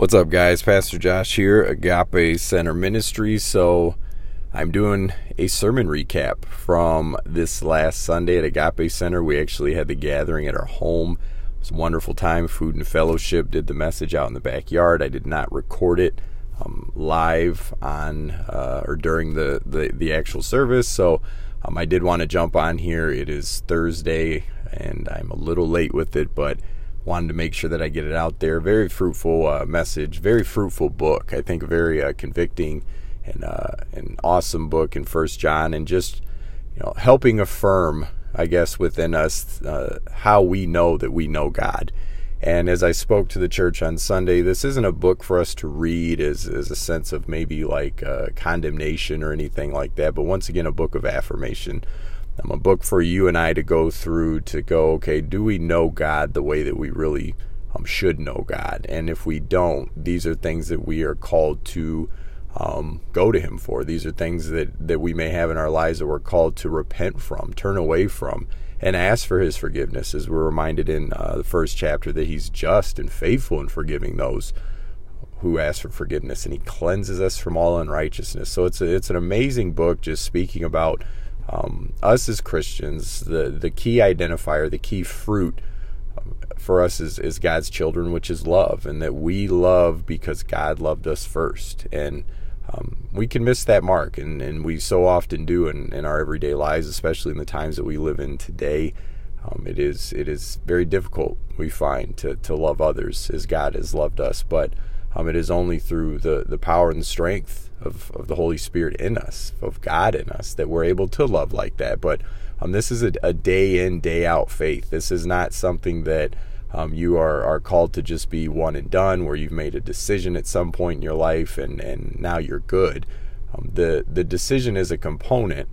What's up, guys? Pastor Josh here, Agape Center Ministry. So, I'm doing a sermon recap from this last Sunday at Agape Center. We actually had the gathering at our home. It was a wonderful time, food and fellowship. Did the message out in the backyard. I did not record it um, live on uh, or during the, the, the actual service. So, um, I did want to jump on here. It is Thursday, and I'm a little late with it, but wanted to make sure that I get it out there. Very fruitful uh, message, very fruitful book. I think very uh, convicting and uh, an awesome book in First John, and just you know helping affirm, I guess, within us uh, how we know that we know God. And as I spoke to the church on Sunday, this isn't a book for us to read as, as a sense of maybe like uh, condemnation or anything like that, but once again, a book of affirmation um, a book for you and I to go through to go, okay, do we know God the way that we really um, should know God? And if we don't, these are things that we are called to um, go to Him for. These are things that, that we may have in our lives that we're called to repent from, turn away from, and ask for His forgiveness. As we're reminded in uh, the first chapter that He's just and faithful in forgiving those who ask for forgiveness, and He cleanses us from all unrighteousness. So it's a, it's an amazing book, just speaking about um, us as Christians, the the key identifier, the key fruit um, for us is, is God's children, which is love, and that we love because God loved us first. And um, we can miss that mark, and, and we so often do in, in our everyday lives, especially in the times that we live in today. Um, it is it is very difficult we find to, to love others as God has loved us, but um, it is only through the, the power and strength of, of the Holy Spirit in us, of God in us, that we're able to love like that. But um, this is a, a day in, day out faith. This is not something that um, you are, are called to just be one and done, where you've made a decision at some point in your life and, and now you're good. Um, the, the decision is a component,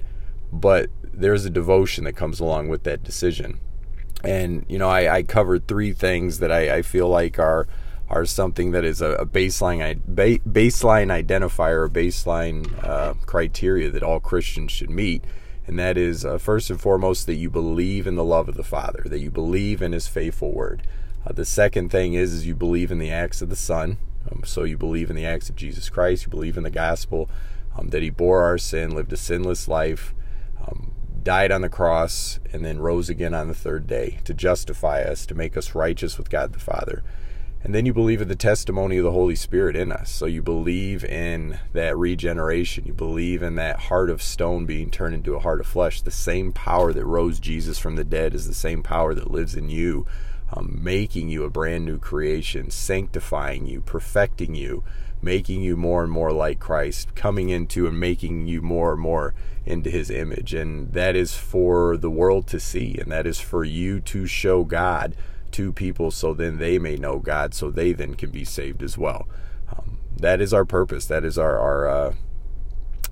but there's a devotion that comes along with that decision. And, you know, I, I covered three things that I, I feel like are are something that is a, baseline baseline identifier, a baseline uh, criteria that all Christians should meet, and that is uh, first and foremost that you believe in the love of the Father, that you believe in His faithful word. Uh, the second thing is is you believe in the acts of the Son, um, so you believe in the acts of Jesus Christ, you believe in the gospel, um, that He bore our sin, lived a sinless life. Um, died on the cross and then rose again on the third day to justify us, to make us righteous with God the Father. And then you believe in the testimony of the Holy Spirit in us. So you believe in that regeneration. You believe in that heart of stone being turned into a heart of flesh. The same power that rose Jesus from the dead is the same power that lives in you, um, making you a brand new creation, sanctifying you, perfecting you, making you more and more like Christ, coming into and making you more and more into his image. And that is for the world to see, and that is for you to show God to people so then they may know God, so they then can be saved as well. Um, that is our purpose. That is our, our uh,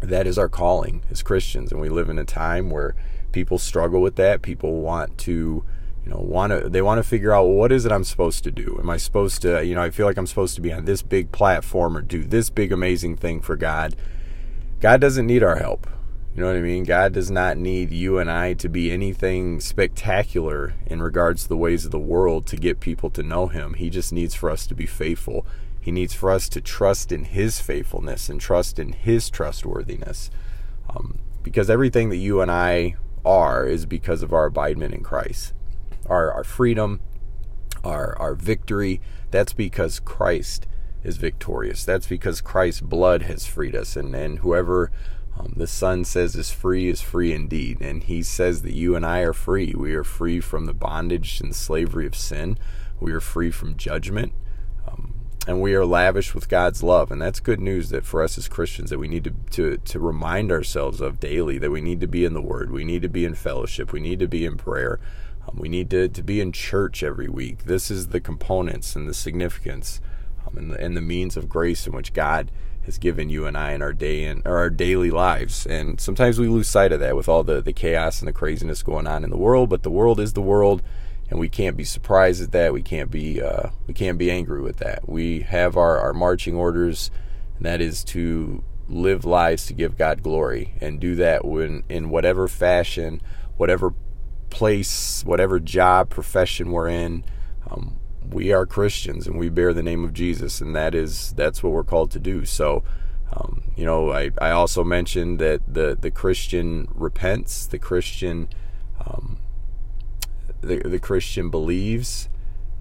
that is our calling as Christians, and we live in a time where people struggle with that. People want to, you know, want to they want to figure out well, what is it I'm supposed to do? Am I supposed to, you know, I feel like I'm supposed to be on this big platform or do this big amazing thing for God. God doesn't need our help. You know what I mean? God does not need you and I to be anything spectacular in regards to the ways of the world to get people to know Him. He just needs for us to be faithful. He needs for us to trust in His faithfulness and trust in His trustworthiness. Um, because everything that you and I are is because of our abidement in Christ. Our, our freedom, our, our victory, that's because Christ is victorious. That's because Christ's blood has freed us. And, and whoever um, the Son says is free is free indeed. And He says that you and I are free. We are free from the bondage and slavery of sin. We are free from judgment. Um, and we are lavish with God's love. And that's good news that for us as Christians that we need to, to, to remind ourselves of daily that we need to be in the Word. We need to be in fellowship. We need to be in prayer. Um, we need to, to be in church every week. This is the components and the significance um, and, the, and the means of grace in which God has given you and I in our day and our daily lives. And sometimes we lose sight of that with all the, the chaos and the craziness going on in the world. But the world is the world, and we can't be surprised at that. We can't be uh, we can't be angry with that. We have our, our marching orders, and that is to live lives to give God glory and do that when in whatever fashion, whatever place, whatever job, profession we're in. Um, we are Christians and we bear the name of Jesus, and that is that's what we're called to do. So, um, you know, I, I also mentioned that the the Christian repents, the Christian um, the the Christian believes,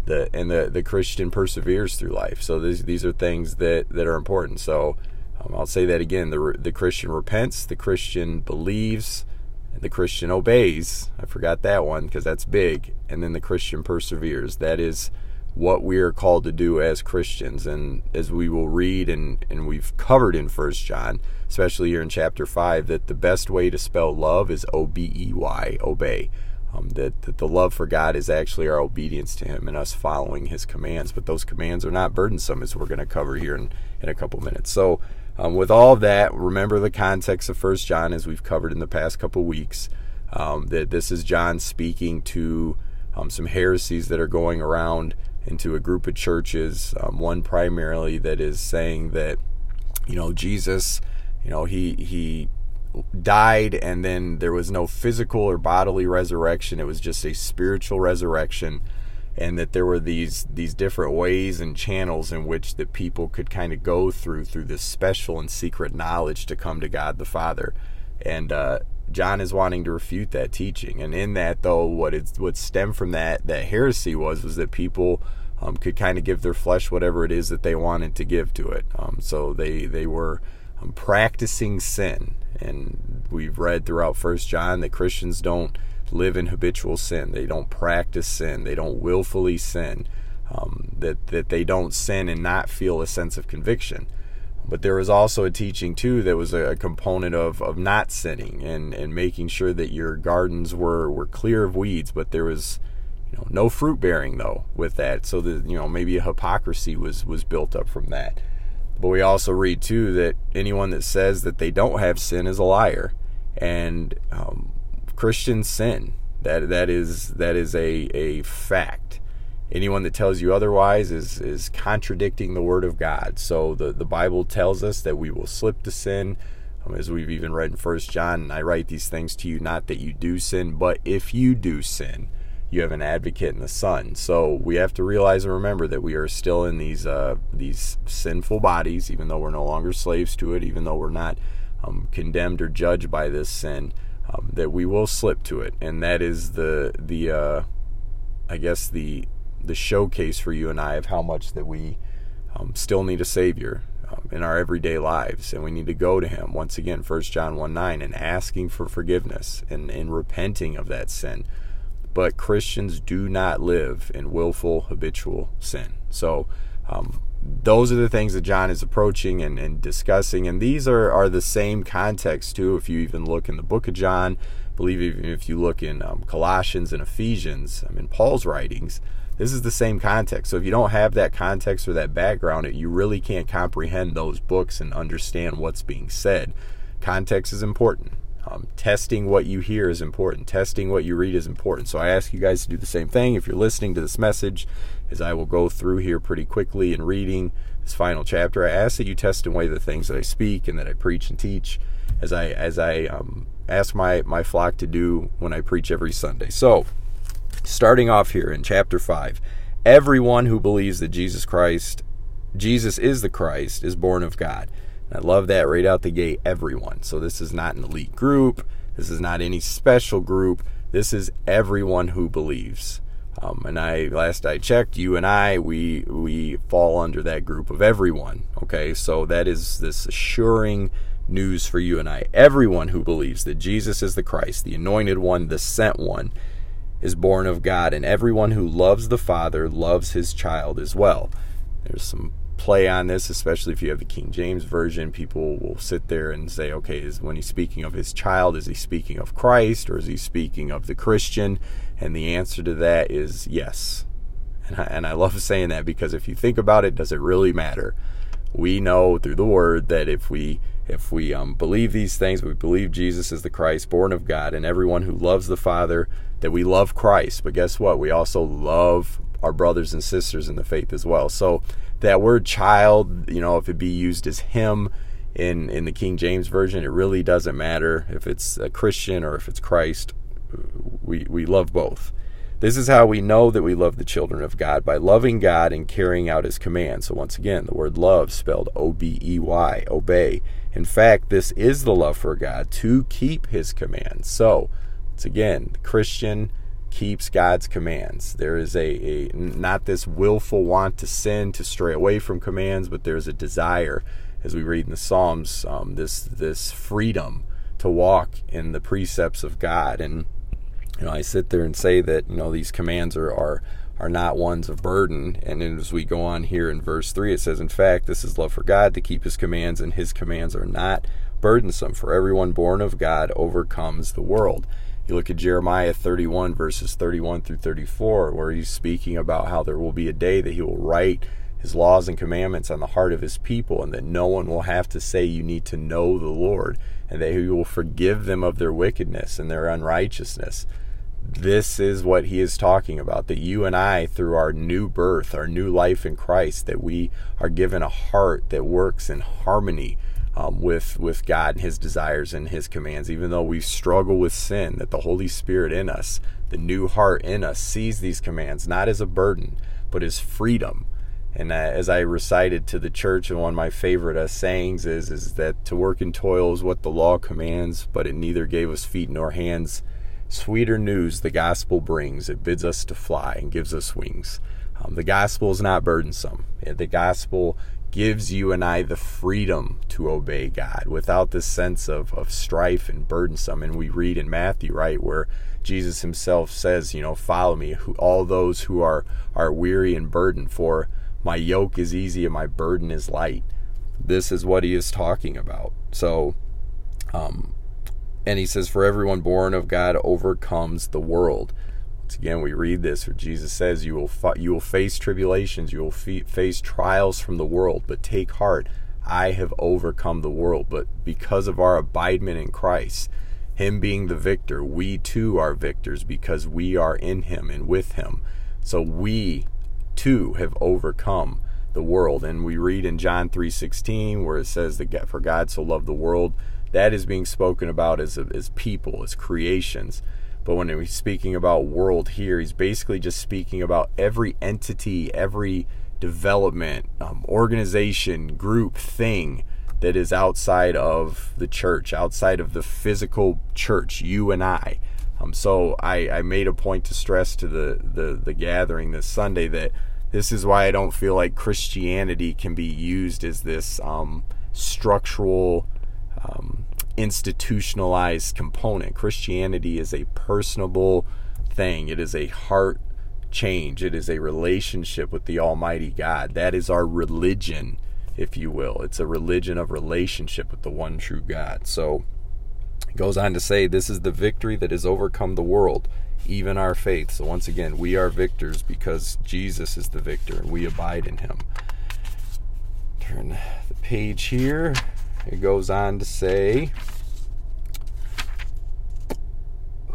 the and the the Christian perseveres through life. So these these are things that that are important. So um, I'll say that again: the the Christian repents, the Christian believes, and the Christian obeys. I forgot that one because that's big. And then the Christian perseveres. That is what we are called to do as Christians. And as we will read and, and we've covered in First John, especially here in chapter 5, that the best way to spell love is O B E Y, obey. Um, that, that the love for God is actually our obedience to Him and us following His commands. But those commands are not burdensome, as we're going to cover here in, in a couple minutes. So, um, with all that, remember the context of First John, as we've covered in the past couple weeks. Um, that this is John speaking to um, some heresies that are going around into a group of churches. Um, one primarily that is saying that, you know, Jesus, you know, he he died and then there was no physical or bodily resurrection. It was just a spiritual resurrection. And that there were these these different ways and channels in which that people could kind of go through through this special and secret knowledge to come to God the Father, and uh, John is wanting to refute that teaching. And in that, though, what it's what stemmed from that that heresy was was that people um, could kind of give their flesh whatever it is that they wanted to give to it. Um, so they they were um, practicing sin, and we've read throughout First John that Christians don't live in habitual sin. They don't practice sin. They don't willfully sin. Um, that that they don't sin and not feel a sense of conviction. But there was also a teaching too that was a, component of, of not sinning and, and making sure that your gardens were, were clear of weeds, but there was you know no fruit bearing though with that. So that you know maybe a hypocrisy was was built up from that. But we also read too that anyone that says that they don't have sin is a liar, and um, Christians sin. That that is that is a a fact. Anyone that tells you otherwise is is contradicting the word of God. So the the Bible tells us that we will slip to sin. Um, as we've even read in First John, I write these things to you not that you do sin, but if you do sin, you have an advocate in the Son. So we have to realize and remember that we are still in these uh, these sinful bodies, even though we're no longer slaves to it, even though we're not um, condemned or judged by this sin um, that we will slip to it, and that is the the uh, I guess the the showcase for you and I of how much that we um, still need a Savior um, in our everyday lives, and we need to go to Him once again, First John one nine, and asking for forgiveness and, and repenting of that sin. But Christians do not live in willful habitual sin. So um, those are the things that John is approaching and, and discussing. And these are, are the same context, too, if you even look in the book of John. I believe even if you look in um, Colossians and Ephesians, I mean, Paul's writings, this is the same context. So if you don't have that context or that background, you really can't comprehend those books and understand what's being said. Context is important. Um, testing what you hear is important. Testing what you read is important. So I ask you guys to do the same thing. If you're listening to this message, as I will go through here pretty quickly in reading this final chapter, I ask that you test and weigh the things that I speak and that I preach and teach, as I as I um, ask my my flock to do when I preach every Sunday. So, starting off here in chapter five, everyone who believes that Jesus Christ, Jesus is the Christ, is born of God. I love that right out the gate, everyone. So this is not an elite group. This is not any special group. This is everyone who believes. Um, and I, last I checked, you and I, we we fall under that group of everyone. Okay, so that is this assuring news for you and I. Everyone who believes that Jesus is the Christ, the anointed one, the sent one, is born of God, and everyone who loves the Father loves his child as well. There's some play on this, especially if you have the King James version. People will sit there and say, okay, is when he's speaking of his child, is he speaking of Christ or is he speaking of the Christian? And the answer to that is yes. And I, and I love saying that because if you think about it, does it really matter? We know through the Word that if we if we um, believe these things, we believe Jesus is the Christ, born of God, and everyone who loves the Father, that we love Christ. But guess what? We also love our brothers and sisters in the faith as well. So that word child, you know, if it be used as him in in the King James version, it really doesn't matter if it's a Christian or if it's Christ. We we love both. This is how we know that we love the children of God by loving God and carrying out his commands. So, once again, the word love spelled O B E Y, obey. In fact, this is the love for God to keep his commands. So, it's again, the Christian keeps God's commands. There is a, a not this willful want to sin, to stray away from commands, but there's a desire, as we read in the Psalms, um, this this freedom to walk in the precepts of God. And you know, I sit there and say that you know these commands are are are not ones of burden. And as we go on here in verse 3, it says, In fact, this is love for God to keep his commands, and his commands are not burdensome, for everyone born of God overcomes the world. You look at Jeremiah 31, verses 31 through 34, where he's speaking about how there will be a day that he will write his laws and commandments on the heart of his people, and that no one will have to say, You need to know the Lord, and that he will forgive them of their wickedness and their unrighteousness this is what he is talking about that you and I, through our new birth, our new life in Christ, that we are given a heart that works in harmony um, with with God and His desires and His commands. Even though we struggle with sin, that the Holy Spirit in us, the new heart in us, sees these commands not as a burden, but as freedom. And uh, as I recited to the church, and one of my favorite uh, sayings is, is that to work in toil is what the law commands, but it neither gave us feet nor hands Sweeter news the gospel brings. It bids us to fly and gives us wings. Um, the gospel is not burdensome. The gospel gives you and I the freedom to obey God without this sense of, of strife and burdensome. And we read in Matthew, right, where Jesus himself says, you know, follow me, who, all those who are, are weary and burdened, for my yoke is easy and my burden is light. This is what he is talking about. So, um, and he says, For everyone born of God overcomes the world. Once again, we read this where Jesus says, You will, fa- you will face tribulations, you will fe- face trials from the world, but take heart. I have overcome the world. But because of our abidement in Christ, Him being the victor, we too are victors because we are in Him and with Him. So we too have overcome the world. And we read in John 3:16 where it says that for God so loved the world that is being spoken about as, as people, as creations. But when he's speaking about world here, he's basically just speaking about every entity, every development, um, organization, group, thing that is outside of the church, outside of the physical church, you and I. Um, so I, I made a point to stress to the, the, the gathering this Sunday that this is why I don't feel like Christianity can be used as this um, structural um, institutionalized component. Christianity is a personable thing, it is a heart change, it is a relationship with the Almighty God. That is our religion, if you will. It's a religion of relationship with the one true God. So, it goes on to say, This is the victory that has overcome the world, even our faith. So, once again, we are victors because Jesus is the victor and we abide in him. Turn the page here. It goes on to say,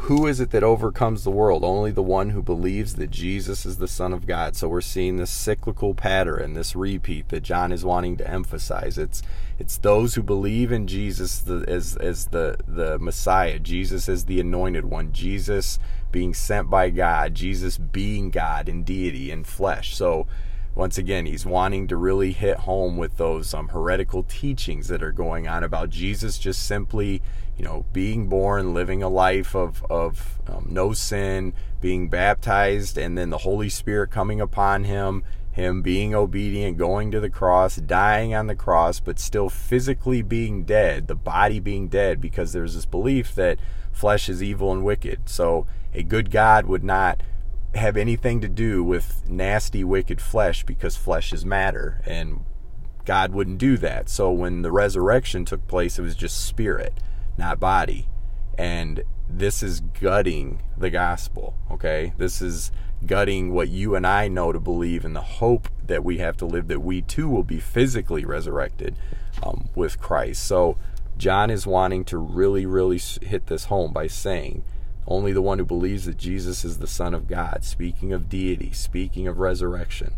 Who is it that overcomes the world? Only the one who believes that Jesus is the Son of God. So we're seeing this cyclical pattern, this repeat that John is wanting to emphasize. It's it's those who believe in Jesus as as the the Messiah, Jesus as the anointed one, Jesus being sent by God, Jesus being God in deity in flesh. So once again, he's wanting to really hit home with those um, heretical teachings that are going on about Jesus just simply, you know, being born, living a life of, of um, no sin, being baptized, and then the Holy Spirit coming upon him, him being obedient, going to the cross, dying on the cross, but still physically being dead, the body being dead, because there's this belief that flesh is evil and wicked. So a good God would not have anything to do with nasty, wicked flesh because flesh is matter, and God wouldn't do that. So when the resurrection took place, it was just spirit, not body. And this is gutting the gospel, okay? This is gutting what you and I know to believe in the hope that we have to live, that we too will be physically resurrected um, with Christ. So John is wanting to really, really hit this home by saying, only the one who believes that Jesus is the Son of God, speaking of deity, speaking of resurrection.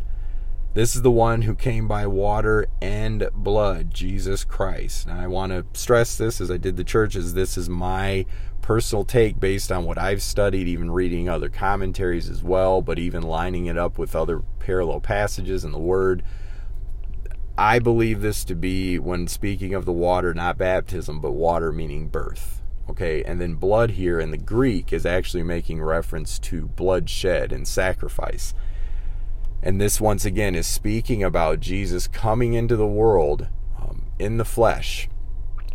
This is the one who came by water and blood, Jesus Christ. Now, I want to stress this as I did the churches. This is my personal take based on what I've studied, even reading other commentaries as well, but even lining it up with other parallel passages in the Word. I believe this to be, when speaking of the water, not baptism, but water meaning birth. Okay, and then blood here in the Greek is actually making reference to bloodshed and sacrifice. And this, once again, is speaking about Jesus coming into the world um, in the flesh,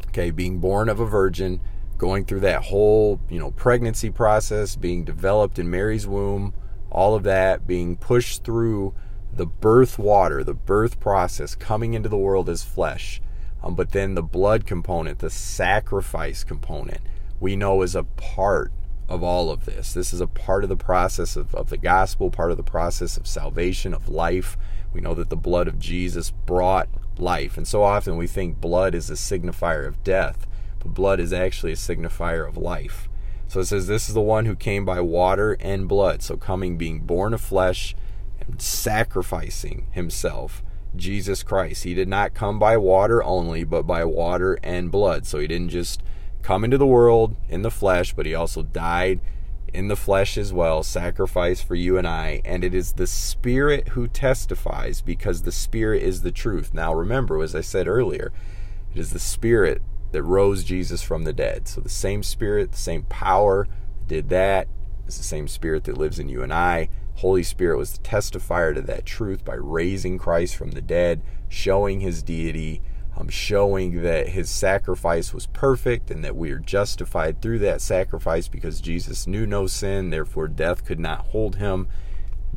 okay, being born of a virgin, going through that whole, you know, pregnancy process, being developed in Mary's womb, all of that, being pushed through the birth water, the birth process, coming into the world as flesh. Um, but then the blood component, the sacrifice component, we know is a part of all of this. This is a part of the process of, of the gospel, part of the process of salvation, of life. We know that the blood of Jesus brought life. And so often we think blood is a signifier of death, but blood is actually a signifier of life. So it says, This is the one who came by water and blood. So coming, being born of flesh, and sacrificing himself. Jesus Christ. He did not come by water only, but by water and blood. So he didn't just come into the world in the flesh, but he also died in the flesh as well, sacrifice for you and I. And it is the Spirit who testifies because the Spirit is the truth. Now, remember, as I said earlier, it is the Spirit that rose Jesus from the dead. So the same Spirit, the same power did that. It's the same Spirit that lives in you and I. Holy Spirit was the testifier to that truth by raising Christ from the dead, showing his deity um, showing that his sacrifice was perfect and that we are justified through that sacrifice because Jesus knew no sin, therefore death could not hold him.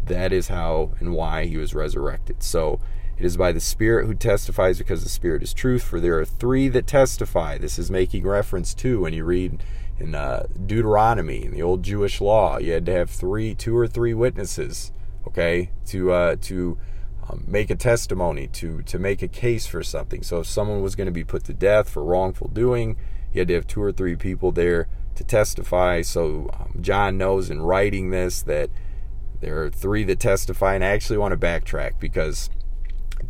That is how and why he was resurrected. So it is by the Spirit who testifies because the Spirit is truth. For there are three that testify. This is making reference to when you read in uh, Deuteronomy, in the old Jewish law, you had to have three, two or three witnesses, okay, to uh, to um, make a testimony, to to make a case for something. So if someone was going to be put to death for wrongful doing, you had to have two or three people there to testify. So um, John knows in writing this that there are three that testify, and I actually want to backtrack because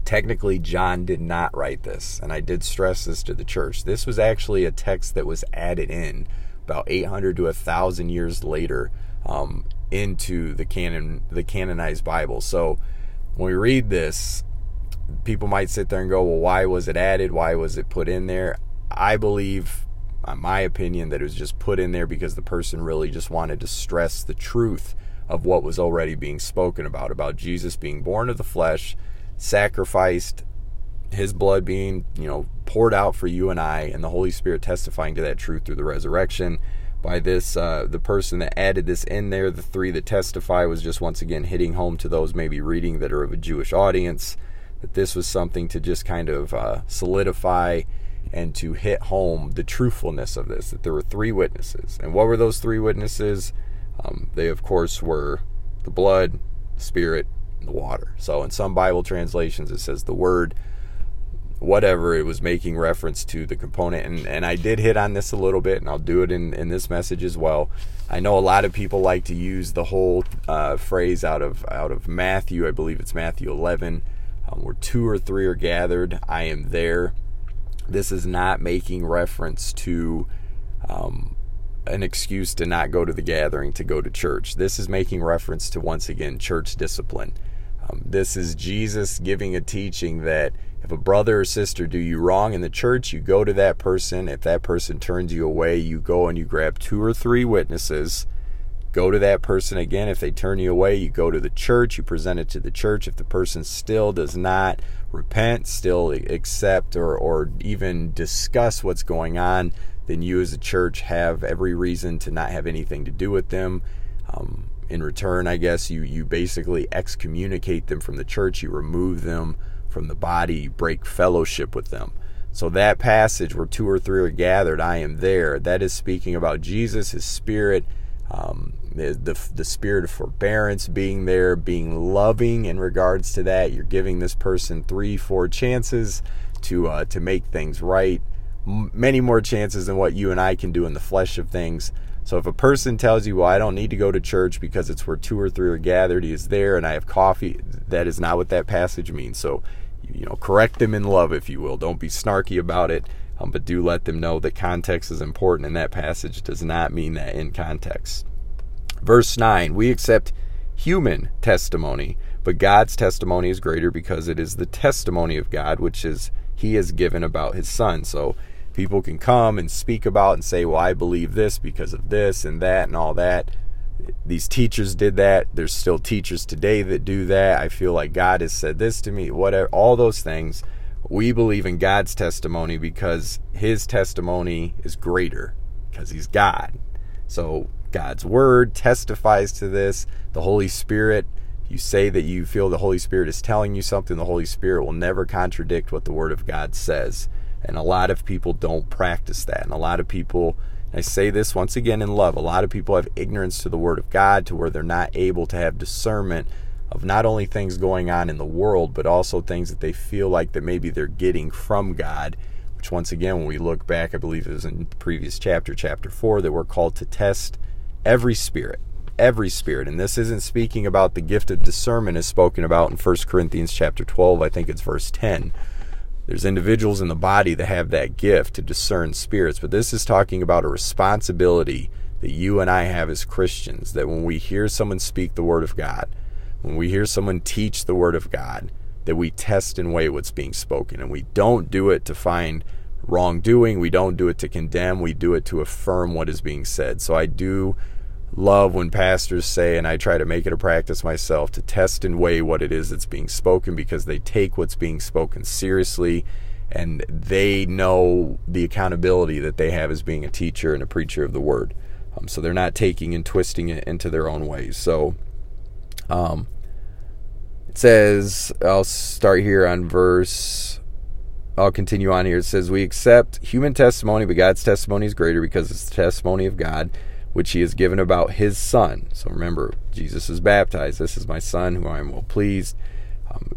technically John did not write this, and I did stress this to the church. This was actually a text that was added in about 800 to 1,000 years later um, into the canon, the canonized Bible. So when we read this, people might sit there and go, well, why was it added? Why was it put in there? I believe, in my opinion, that it was just put in there because the person really just wanted to stress the truth of what was already being spoken about, about Jesus being born of the flesh, sacrificed, his blood being, you know, poured out for you and I, and the Holy Spirit testifying to that truth through the resurrection by this uh, the person that added this in there the three that testify was just once again hitting home to those maybe reading that are of a jewish audience that this was something to just kind of uh, solidify and to hit home the truthfulness of this that there were three witnesses. And what were those three witnesses? Um, they of course were the blood the spirit and the water. So in some bible translations it says the word whatever it was making reference to the component. And, and i did hit on this a little bit and i'll do it in, in this message as well. I know a lot of people like to use the whole uh, phrase out of out of matthew. I believe it's matthew 11 um, where two or three are gathered i am there. This is not making reference to um, an excuse to not go to the gathering to go to church. This is making reference to once again church discipline. Um, this is jesus giving a teaching that if a brother or sister do you wrong in the church, you go to that person. If that person turns you away, you go and you grab two or three witnesses. Go to that person again. If they turn you away, you go to the church, you present it to the church. If the person still does not repent, still accept, or, or even discuss what's going on, then you as a church have every reason to not have anything to do with them. Um, in return, I guess you, you basically excommunicate them from the church, you remove them from the body, break fellowship with them. So that passage where two or three are gathered, I am there. That is speaking about Jesus, His Spirit, um, the, the, the spirit of forbearance being there, being loving in regards to that. You're giving this person three, four chances to uh, to make things right. Many more chances than what you and I can do in the flesh of things. So if a person tells you, "Well, I don't need to go to church because it's where two or three are gathered," he is there, and I have coffee. That is not what that passage means. So you know, correct them in love, if you will. Don't be snarky about it. Um, but do let them know that context is important, and that passage does not mean that in context. Verse 9 We accept human testimony, but God's testimony is greater because it is the testimony of God, which is He has given about His Son. So people can come and speak about and say, Well, I believe this because of this and that and all that. These teachers did that. There's still teachers today that do that. I feel like God has said this to me, whatever, all those things. We believe in God's testimony because His testimony is greater because He's God. So God's Word testifies to this. The Holy Spirit, you say that you feel the Holy Spirit is telling you something, the Holy Spirit will never contradict what the Word of God says. And a lot of people don't practice that. And a lot of people, I say this once again in love, a lot of people have ignorance to the Word of God to where they're not able to have discernment of not only things going on in the world, but also things that they feel like that maybe they're getting from God. Which, once again, when we look back, I believe it was in the previous chapter, chapter 4, that we're called to test every spirit every spirit and this isn't speaking about the gift of discernment as spoken about in 1 corinthians chapter 12 i think it's verse 10 there's individuals in the body that have that gift to discern spirits, but this is talking about a responsibility that you and I have as Christians. That when we hear someone speak the Word of God, when we hear someone teach the Word of God, that we test and weigh what's being spoken. And we don't do it to find wrongdoing, we don't do it to condemn, we do it to affirm what is being said. So I do love when pastors say, and I try to make it a practice myself, to test and weigh what it is that's being spoken because they take what's being spoken seriously and they know the accountability that they have as being a teacher and a preacher of the word. Um, so they're not taking and twisting it into their own ways. So um, it says, I'll start here on verse. I'll continue on here. It says, We accept human testimony, but God's testimony is greater because it's the testimony of God which he has given about his son. So remember, Jesus is baptized. This is my son who I am well pleased. Um,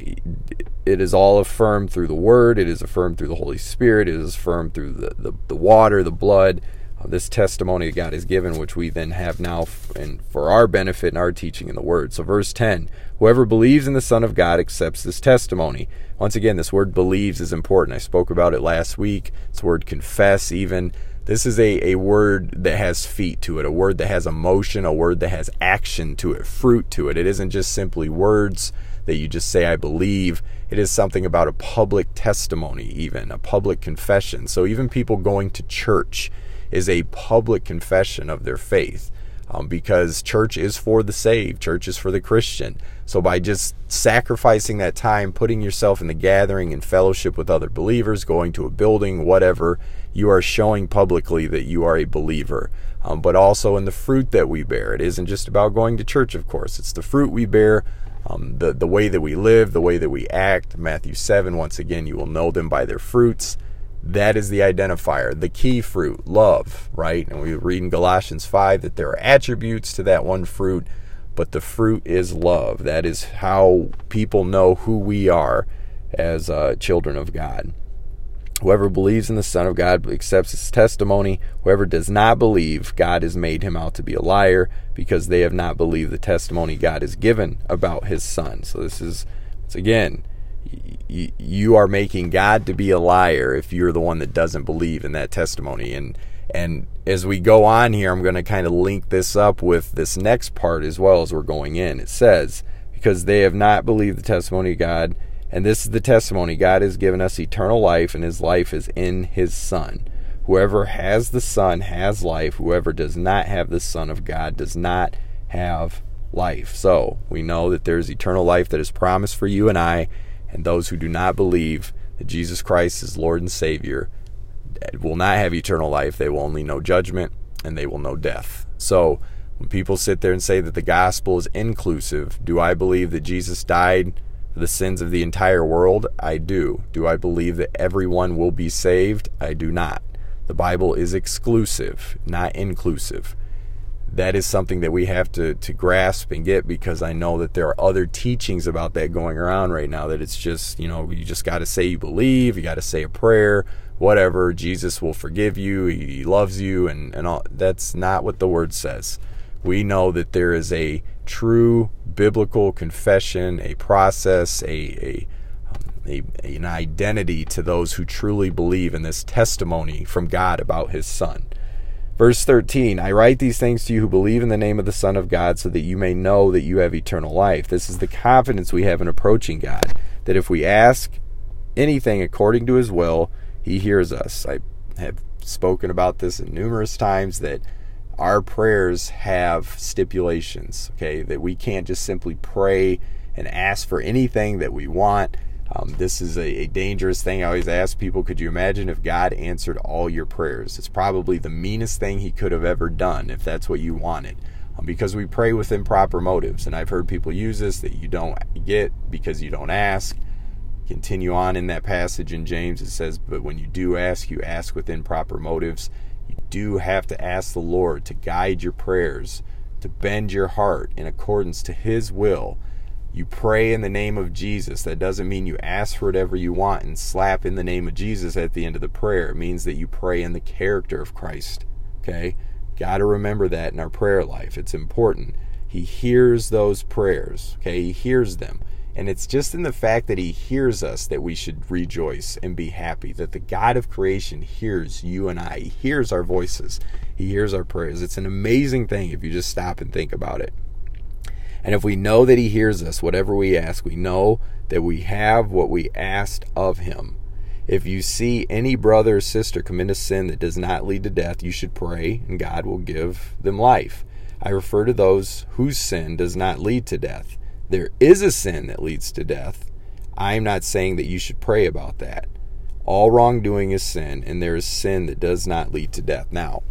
it is all affirmed through the word, it is affirmed through the Holy Spirit, it is affirmed through the, the, the water, the blood. Uh, this testimony that God has given, which we then have now f- and for our benefit and our teaching in the word. So, verse 10 Whoever believes in the Son of God accepts this testimony. Once again, this word believes is important. I spoke about it last week. This word confess, even. This is a, a word that has feet to it, a word that has emotion, a word that has action to it, fruit to it. It isn't just simply words that you just say, I believe. It is something about a public testimony, even a public confession. So even people going to church is a public confession of their faith um, because church is for the saved, church is for the Christian. So by just sacrificing that time, putting yourself in the gathering and fellowship with other believers, going to a building, whatever, you are showing publicly that you are a believer. Um, but also in the fruit that we bear. It isn't just about going to church, of course. It's the fruit we bear, um, the, the way that we live, the way that we act. Matthew 7, once again, you will know them by their fruits. That is the identifier, the key fruit, love, right? And we read in Galatians 5 that there are attributes to that one fruit, but the fruit is love. That is how people know who we are as uh, children of God. Whoever believes in the Son of God accepts his testimony. Whoever does not believe, God has made him out to be a liar because they have not believed the testimony God has given about his Son. So, this is, again, you are making God to be a liar if you're the one that doesn't believe in that testimony. And and as we go on here, I'm going to kind of link this up with this next part as well as we're going in. It says, because they have not believed the testimony of God, and this is the testimony God has given us eternal life, and his life is in his Son. Whoever has the Son has life. Whoever does not have the Son of God does not have life. So we know that there's eternal life that is promised for you and I and those who do not believe that Jesus Christ is Lord and Savior will not have eternal life. They will only know judgment and they will know death. So, when people sit there and say that the gospel is inclusive, do I believe that Jesus died for the sins of the entire world? I do. Do I believe that everyone will be saved? I do not. The Bible is exclusive, not inclusive that is something that we have to, to grasp and get because I know that there are other teachings about that going around right now that it's just, you know, you just got to say you believe, you got to say a prayer, whatever. Jesus will forgive you, he loves you, and, and all. That's not what the word says. We know that there is a true biblical confession, a process, a, a, a, an identity to those who truly believe in this testimony from God about his Son. Verse 13 I write these things to you who believe in the name of the Son of God, so that you may know that you have eternal life. This is the confidence we have in approaching God, that if we ask anything according to his will, he hears us. I have spoken about this numerous times that our prayers have stipulations, okay, that we can't just simply pray and ask for anything that we want. Um, this is a, a, dangerous thing. I always ask people, could you imagine if God answered all your prayers? It's probably the meanest thing He could have ever done if that's what you wanted. Um, because we pray with improper motives. And I've heard people use this that you don't get because you don't ask. Continue on in that passage in James, it says, But when you do ask, you ask with improper motives. You do have to ask the Lord to guide your prayers, to bend your heart in accordance to His will you pray in the name of Jesus. That doesn't mean you ask for whatever you want and slap in the name of Jesus at the end of the prayer. It means that you pray in the character of Christ. Okay? Got to remember that in our prayer life. It's important. He hears those prayers. Okay? He hears them. And it's just in the fact that He hears us that we should rejoice and be happy. That the God of creation hears you and I. He hears our voices, He hears our prayers. It's an amazing thing if you just stop and think about it. And if we know that He hears us, whatever we ask, we know that we have what we asked of Him. If you see any brother or sister commit a sin that does not lead to death, you should pray, and God will give them life. I refer to those whose sin does not lead to death. There is a sin that leads to death. I am not saying that you should pray about that. All wrongdoing is sin, and there is sin that does not lead to death. Now,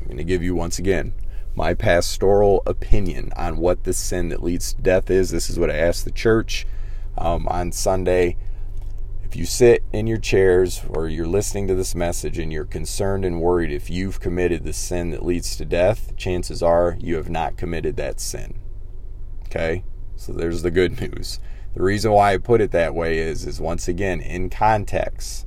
I'm going to give you once again my pastoral opinion on what the sin that leads to death is. This is what I asked the church um, on Sunday. If you sit in your chairs or you're listening to this message and you're concerned and worried if you've committed the sin that leads to death, chances are you have not committed that sin. Okay? So there's the good news. The reason why I put it that way is is once again in context.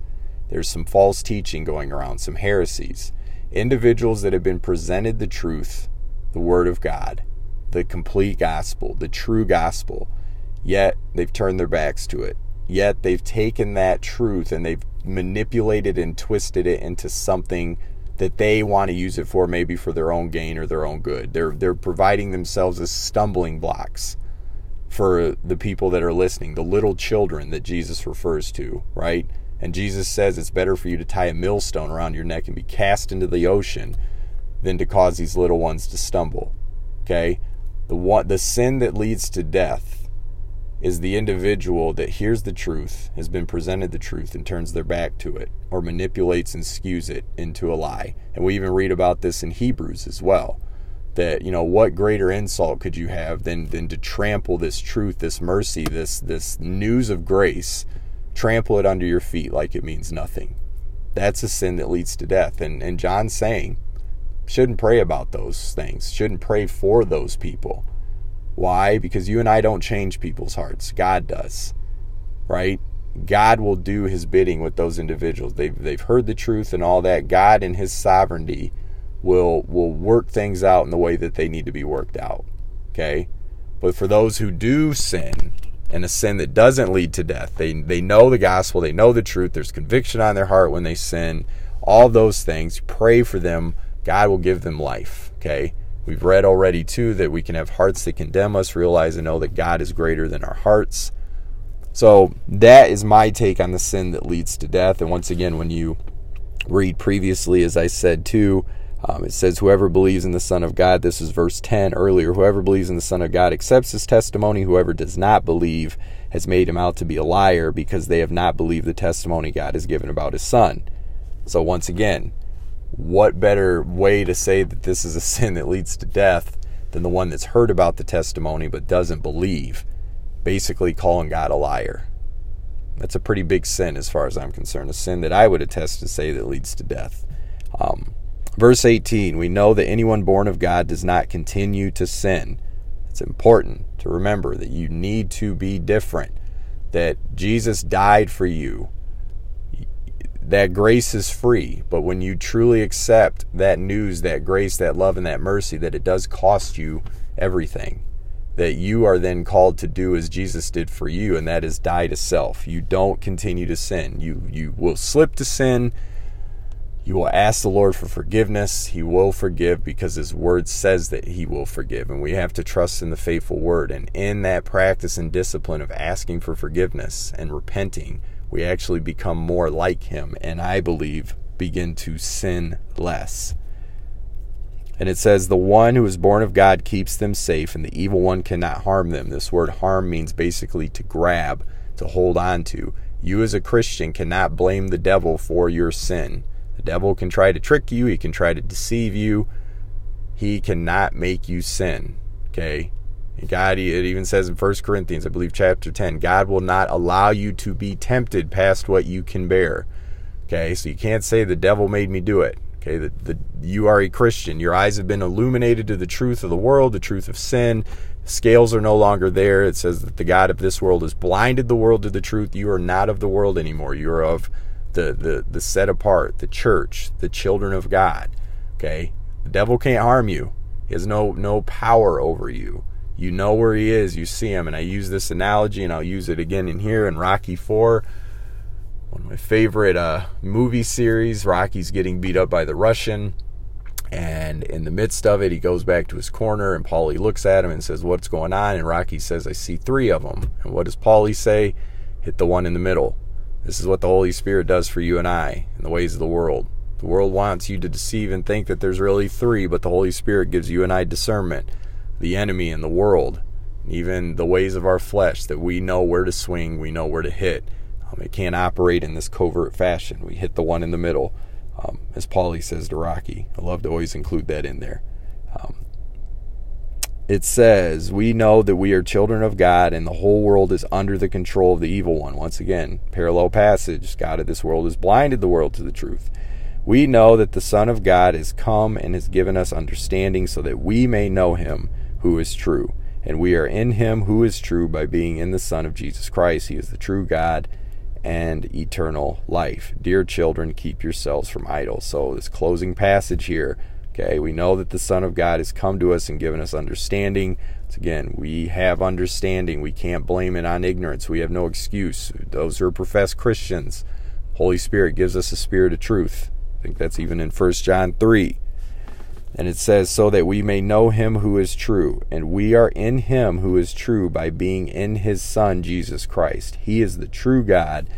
There's some false teaching going around, some heresies. Individuals that have been presented the truth the Word of God, the complete gospel, the true gospel. Yet they've turned their backs to it. Yet they've taken that truth and they've manipulated and twisted it into something that they want to use it for, maybe for their own gain or their own good. They're they're providing themselves as stumbling blocks for the people that are listening, the little children that Jesus refers to, right? And Jesus says it's better for you to tie a millstone around your neck and be cast into the ocean than to cause these little ones to stumble. Okay? The one the sin that leads to death is the individual that hears the truth, has been presented the truth and turns their back to it or manipulates and skews it into a lie. And we even read about this in Hebrews as well. That, you know, what greater insult could you have than than to trample this truth, this mercy, this this news of grace, trample it under your feet like it means nothing. That's a sin that leads to death. And and John's saying shouldn't pray about those things, shouldn't pray for those people. Why? Because you and I don't change people's hearts. God does. Right? God will do his bidding with those individuals. They've, they've heard the truth and all that. God in his sovereignty will will work things out in the way that they need to be worked out. Okay? But for those who do sin, and a sin that doesn't lead to death, they they know the gospel, they know the truth, there's conviction on their heart when they sin, all those things, pray for them God will give them life. Okay. We've read already too that we can have hearts that condemn us, realize and know that God is greater than our hearts. So that is my take on the sin that leads to death. And once again, when you read previously, as I said too, um, it says, Whoever believes in the Son of God, this is verse 10 earlier, whoever believes in the Son of God accepts his testimony. Whoever does not believe has made him out to be a liar because they have not believed the testimony God has given about his Son. So once again, what better way to say that this is a sin that leads to death than the one that's heard about the testimony but doesn't believe, basically calling God a liar? That's a pretty big sin as far as I'm concerned, a sin that I would attest to say that leads to death. Um, verse 18 We know that anyone born of God does not continue to sin. It's important to remember that you need to be different, that Jesus died for you that grace is free. But when you truly accept that news, that grace, that love, and that mercy, that it does cost you everything. that you are then called to do as Jesus did for you, and that is die to self. You don't continue to sin. You you will slip to sin. You will ask the Lord for forgiveness. He will forgive because His Word says that He will forgive. And we have to trust in the faithful Word. And in that practice and discipline of asking for forgiveness and repenting, we actually become more like Him. And I believe begin to sin less. And it says, The one who is born of God keeps them safe, and the evil one cannot harm them. This word harm means basically to grab, to hold on to. You, as a Christian, cannot blame the devil for your sin. The devil can try to trick you, he can try to deceive you. He cannot make you sin. Okay? God, it even says in 1 Corinthians, I believe, chapter 10, God will not allow you to be tempted past what you can bear. Okay? So you can't say the devil made me do it. Okay, the, the, you are a Christian. Your eyes have been illuminated to the truth of the world, the truth of sin. Scales are no longer there. It says that the God of this world has blinded the world to the truth. You are not of the world anymore. You are of the, the, the set apart, the church, the children of God. Okay? The devil can't harm you. He has no no power over you. You know where he is, you see him. And I use this analogy and I'll use it again in here in Rocky 4 one of my favorite uh, movie series. Rocky's getting beat up by the Russian. And in the midst of it, he goes back to his corner, and Paulie looks at him and says, What's going on? And Rocky says, I see three of them. And what does Paulie say? Hit the one in the middle. This is what the Holy Spirit does for you and I in the ways of the world. The world wants you to deceive and think that there's really three, but the Holy Spirit gives you and I discernment, the enemy and the world, even the ways of our flesh, that we know where to swing, we know where to hit. Um, it can't operate in this covert fashion. We hit the one in the middle, um, as Paulie says to Rocky. I love to always include that in there. Um, it says, We know that we are children of God and the whole world is under the control of the evil one. Once again, parallel passage God of this world has blinded the world to the truth. We know that the Son of God is come and has given us understanding so that we may know him who is true. And we are in him who is true by being in the Son of Jesus Christ. He is the true God and eternal life. Dear children, keep yourselves from idols. So, this closing passage here, okay, we know that the Son of God has come to us and given us understanding. It's again, we have understanding. We can't blame it on ignorance. We have no excuse. Those who are professed Christians, Holy Spirit gives us a spirit of truth. I think that's even in 1 John 3. And it says, So that we may know him who is true. And we are in him who is true by being in his Son, Jesus Christ. He is the true God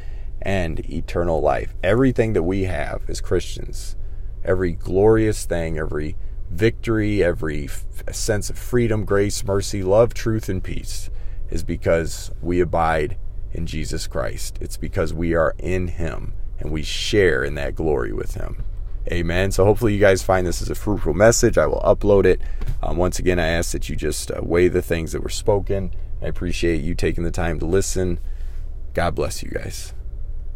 and eternal life. Everything that we have as Christians, every glorious thing, every victory, every f- sense of freedom, grace, mercy, love, truth, and peace, is because we abide in Jesus Christ. It's because we are in him and we share in that glory with him. Amen. So hopefully you guys find this as a fruitful message. I will upload it. Um, once again, I ask that you just uh, weigh the things that were spoken. I appreciate you taking the time to listen. God bless you guys.